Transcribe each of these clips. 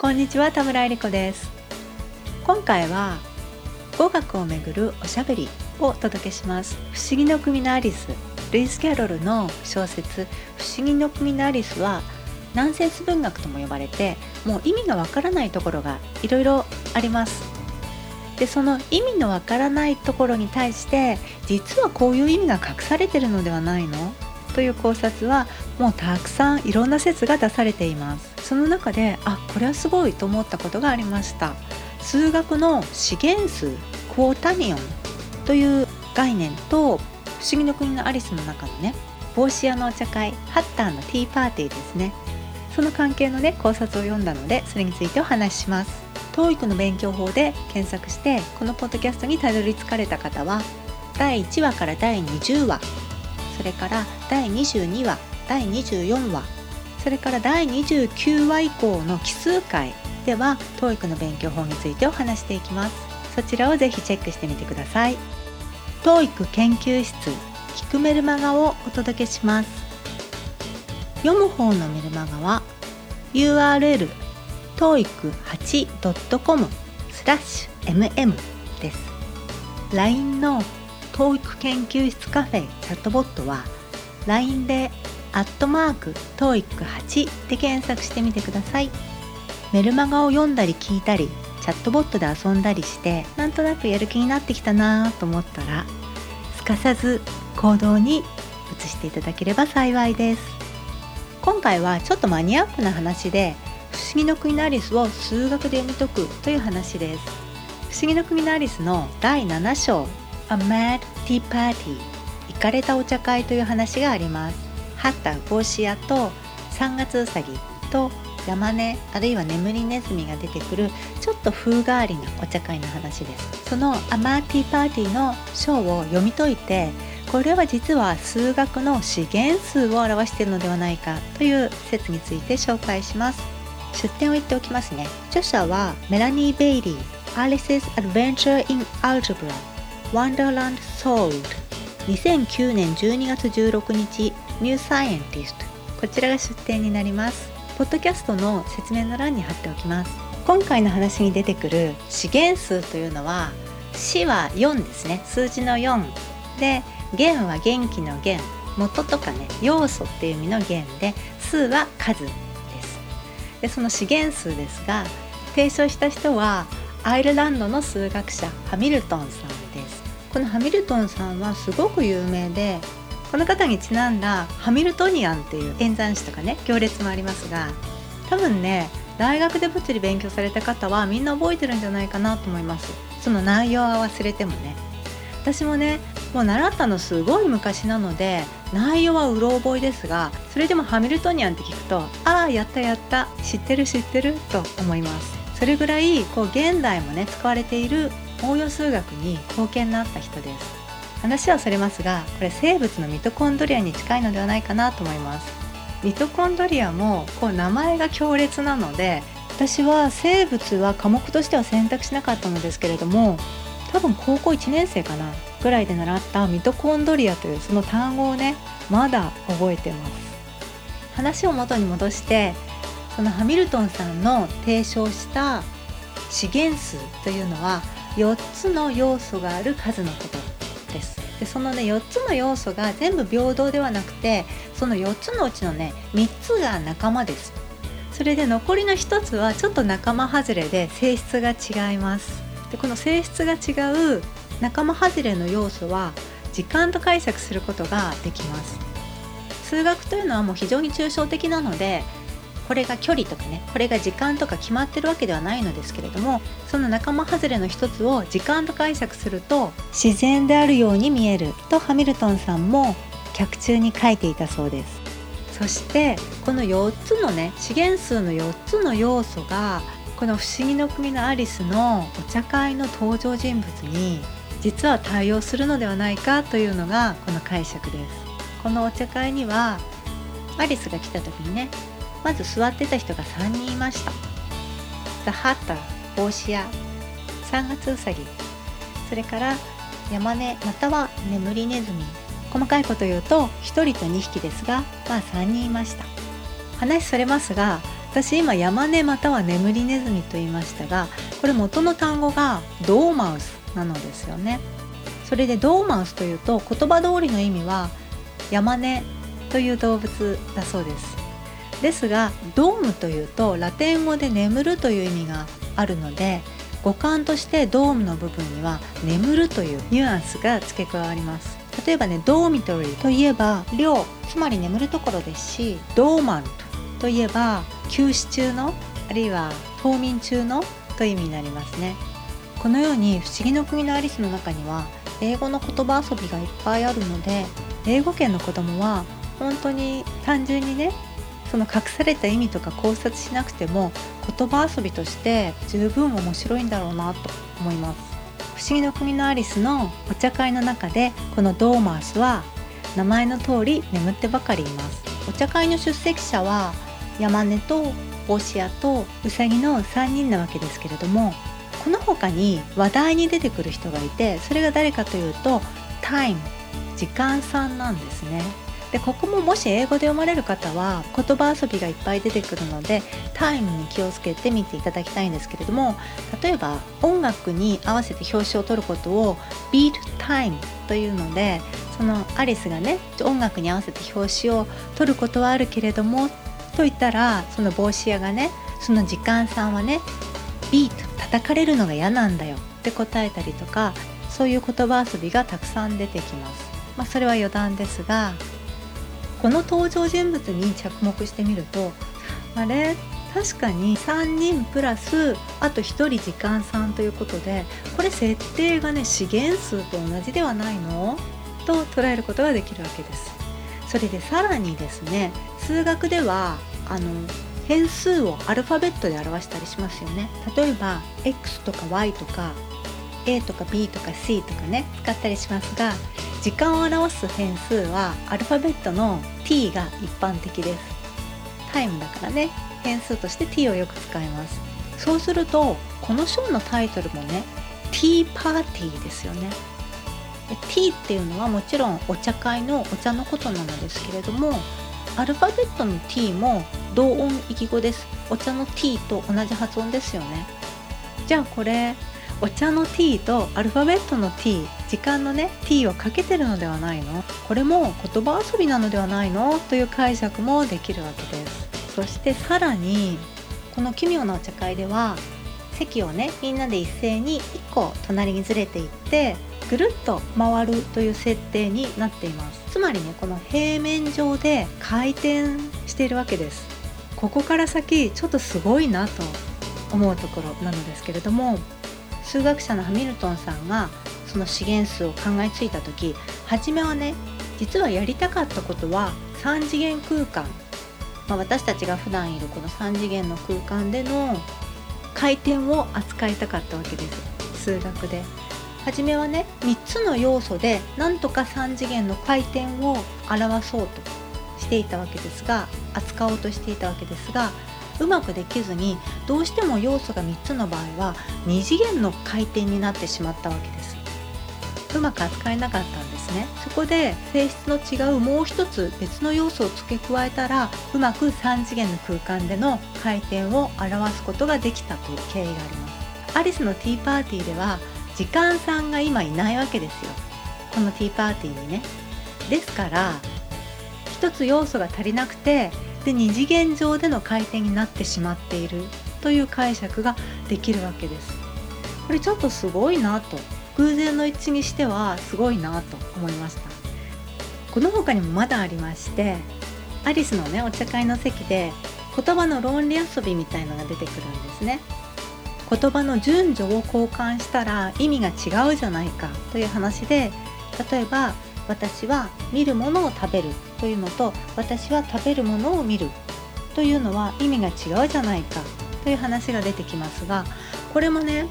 こんにちは田村えり子です。今回は語学をめぐるおしゃべりをお届けします。不思議の国のアリスルイス・キャロルの小説不思議の国のアリスはナンセンス文学とも呼ばれてもう意味がわからないところがいろいろあります。でその意味のわからないところに対して実はこういう意味が隠されてるのではないの？という考察はもうたくさんいろんな説が出されています。その中であこれはすごいと思ったことがありました。数学の資源数クォータニオンという概念と不思議の国のアリスの中のね帽子屋のお茶会ハッターのティーパーティーですね。その関係のね考察を読んだのでそれについてお話しします。TOEIC の勉強法で検索してこのポッドキャストにたどり着かれた方は第1話から第20話れから第22話第24話それから第29話以降の奇数回では TOEIC の勉強法についてお話していきます。そちらをぜひチェックしてみてください。TOEIC 研究室聞くメルマガをお届けします。読む方のメルマガは URL toeic8.com スラッシュ mm です。LINE の TOEIC 研究室カフェチャットボットは LINE でアットマーク TOEIC8 で検索してみてください。メルマガを読んだり聞いたりチャットボットで遊んだりしてなんとなくやる気になってきたなと思ったらすかさず行動に移していただければ幸いです。今回はちょっとマニアックな話で不思議の国のアリスを数学で読み解くという話です。不思議の国のアリスの第7章 A Mad Tea Party イかれたお茶会という話があります。ハッタ帽子屋と三月うさぎと山根あるいは眠りネズミが出てくるちょっと風変わりなお茶会の話です。そのアマーティーパーティーの章を読み解いてこれは実は数学の資源数を表しているのではないかという説について紹介します。出典を言っておきますね。著者はメラニー・ベイリー Alice's Adventure in Algebra Wonderland Sold 2009年12月16日ニューサイエンティストこちらが出典になります。ポッドキャストの説明の欄に貼っておきます。今回の話に出てくる資源数というのは死は4ですね。数字の4で元は元気の元。元とかね要素っていう意味の元で数は数です。でその資源数ですが提唱した人はアイルランドの数学者ハミルトンさん。このハミルトンさんはすごく有名でこの方にちなんだハミルトニアンっていう演算子とかね行列もありますが多分ね大学で物理勉強された方はみんな覚えてるんじゃないかなと思います。その内容は忘れてもね。私もねもう習ったのすごい昔なので内容はうろ覚えですがそれでもハミルトニアンって聞くとああやったやった知ってる知ってると思います。それぐらいこう現代もね使われている応用数学に貢献のあった人です。話はそれますがこれ生物のミトコンドリアに近いのではないかなと思います。ミトコンドリアもこう名前が強烈なので私は生物は科目としては選択しなかったのですけれども多分高校1年生かなぐらいで習ったミトコンドリアというその単語をねまだ覚えてます。話を元に戻してそのハミルトンさんの提唱した資源数というのは4つの要素がある数のことです。でそのね4つの要素が全部平等ではなくてその4つのうちのね3つが仲間です。それで残りの1つはちょっと仲間外れで性質が違います。でこの性質が違う仲間外れの要素は時間と解釈することができます。数学というのはもう非常に抽象的なのでこれが距離とかねこれが時間とか決まってるわけではないのですけれどもその仲間外れの一つを時間と解釈すると自然であるように見えるとハミルトンさんも脚中に書いていたそうです。そしてこの4つのね資源数の4つの要素がこの「不思議の国のアリス」のお茶会の登場人物に実は対応するのではないかというのがこの解釈です。このお茶会にはアリスが来た時にねまず座ってた人が3人いました。ザ・ハッタ帽子屋3月うさぎ。それから山根または眠りネズミ。細かいこと言うと1人と2匹ですがまあ3人いました。話それますが私今山根または眠りネズミと言いましたがこれ元の単語がドーマウスなのですよね。それでドーマウスというと言葉通りの意味は山根という動物だそうです。ですがドームというとラテン語で眠るという意味があるので語感としてドームの部分には眠るというニュアンスが付け加わります。例えばねドーミトリーといえば寮つまり眠るところです。しドーマントといえば休止中のあるいは冬眠中のという意味になりますね。このように「不思議の国のアリス」の中には英語の言葉遊びがいっぱいあるので英語圏の子供は本当に単純にねその隠された意味とか考察しなくても言葉遊びとして十分面白いんだろうなと思います。不思議の国のアリスのお茶会の中でこのドーマースは名前の通り眠ってばかりいます。お茶会の出席者は山根と帽子屋とうさぎの3人なわけですけれどもこの他に話題に出てくる人がいてそれが誰かというとタイム時間さんなんですね。でここももし英語で読まれる方は言葉遊びがいっぱい出てくるのでタイムに気をつけて見ていただきたいんですけれども例えば音楽に合わせて表紙を取ることをビートタイムというのでそのアリスがね音楽に合わせて表紙を取ることはあるけれどもと言ったらその帽子屋がねその時間さんはねビート叩かれるのが嫌なんだよって答えたりとかそういう言葉遊びがたくさん出てきます。まあ、それは余談ですがこの登場人物に着目してみるとあれ確かに3人プラスあと1人時間3ということでこれ設定がね資源数と同じではないの？と捉えることができるわけです。それでさらにですね数学ではあの変数をアルファベットで表したりしますよね。例えば x とか y とか a とか b とか c とかね使ったりしますが時間を表す変数はアルファベットの t が一般的です。タイムだからね。変数として t をよく使います。そうするとこの章のタイトルもね T パーティーですよね。T っていうのはもちろんお茶会のお茶のことなのですけれどもアルファベットの T も同音異義語です。お茶の T と同じ発音ですよね。じゃあこれお茶の t とアルファベットの t 時間のね t をかけてるのではないの？これも言葉遊びなのではないの？という解釈もできるわけです。そしてさらにこの奇妙なお茶会では席をねみんなで一斉に1個隣にずれていってぐるっと回るという設定になっています。つまりねこの平面上で回転しているわけです。ここから先ちょっとすごいなと思うところなのですけれども数学者のハミルトンさんがその資源数を考えついた時初めはね実はやりたかったことは3次元空間、まあ、私たちが普段いるこの3次元の空間での回転を扱いたかったわけです数学で。初めはね3つの要素でなんとか3次元の回転を表そうとしていたわけですが扱おうとしていたわけですがうまくできずにどうしても要素が3つの場合は2次元の回転になってしまったわけです。うまく扱えなかったんですね。そこで性質の違うもう一つ別の要素を付け加えたらうまく3次元の空間での回転を表すことができたという経緯があります。アリスのティーパーティーでは時間さんが今いないわけですよ。このティーパーティーにね。ですから一つ要素が足りなくてで二次元上での回転になってしまっているという解釈ができるわけです。これちょっとすごいなと。偶然の一致にしてはすごいなと思いました。この他にもまだありましてアリスのねお茶会の席で言葉の論理遊びみたいのが出てくるんですね。言葉の順序を交換したら意味が違うじゃないかという話で例えば私は見るものを食べるというのと私は食べるものを見るというのは意味が違うじゃないかという話が出てきますがこれもね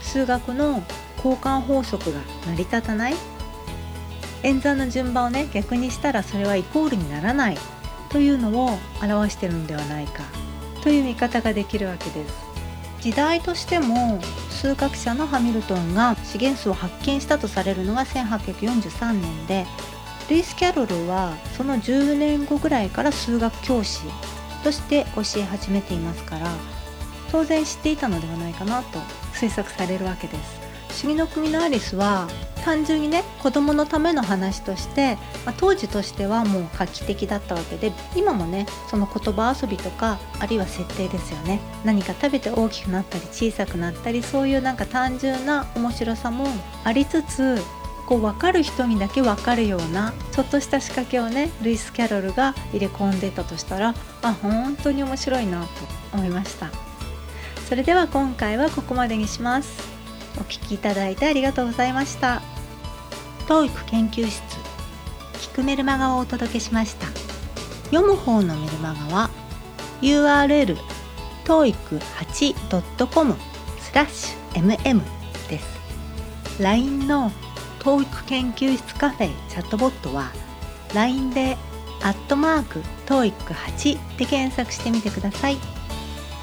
数学の交換法則が成り立たない。演算の順番をね逆にしたらそれはイコールにならないというのを表してるのではないかという見方ができるわけです。時代としても数学者のハミルトンが資源数を発見したとされるのが1843年でルイス・キャロルはその10年後ぐらいから数学教師として教え始めていますから当然知っていたのではないかなと推測されるわけです。不思議の国のアリスは単純にね子供のための話として、まあ、当時としてはもう画期的だったわけで今もねその言葉遊びとかあるいは設定ですよね。何か食べて大きくなったり小さくなったりそういうなんか単純な面白さもありつつこう分かる人にだけ分かるようなちょっとした仕掛けをねルイス・キャロルが入れ込んでたとしたらあ本当に面白いなと思いました。それでは今回はここまでにします。お聞きいただいてありがとうございました。TOEIC 研究室。聞くメルマガをお届けしました。読む方のメルマガは URL toeic8.com スラッシュ mm です。LINE の TOEIC 研究室カフェチャットボットは LINE でアットマーク TOEIC8 で検索してみてください。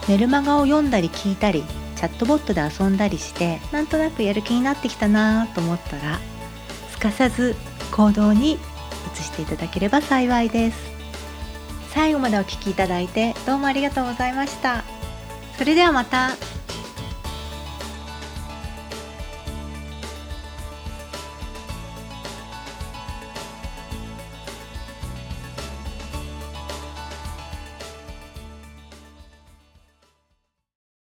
メルマガを読んだり聞いたりチャットボットで遊んだりしてなんとなくやる気になってきたなと思ったらかさず行動に移していただければ幸いです。最後までお聴きいただいてどうもありがとうございました。それではまた。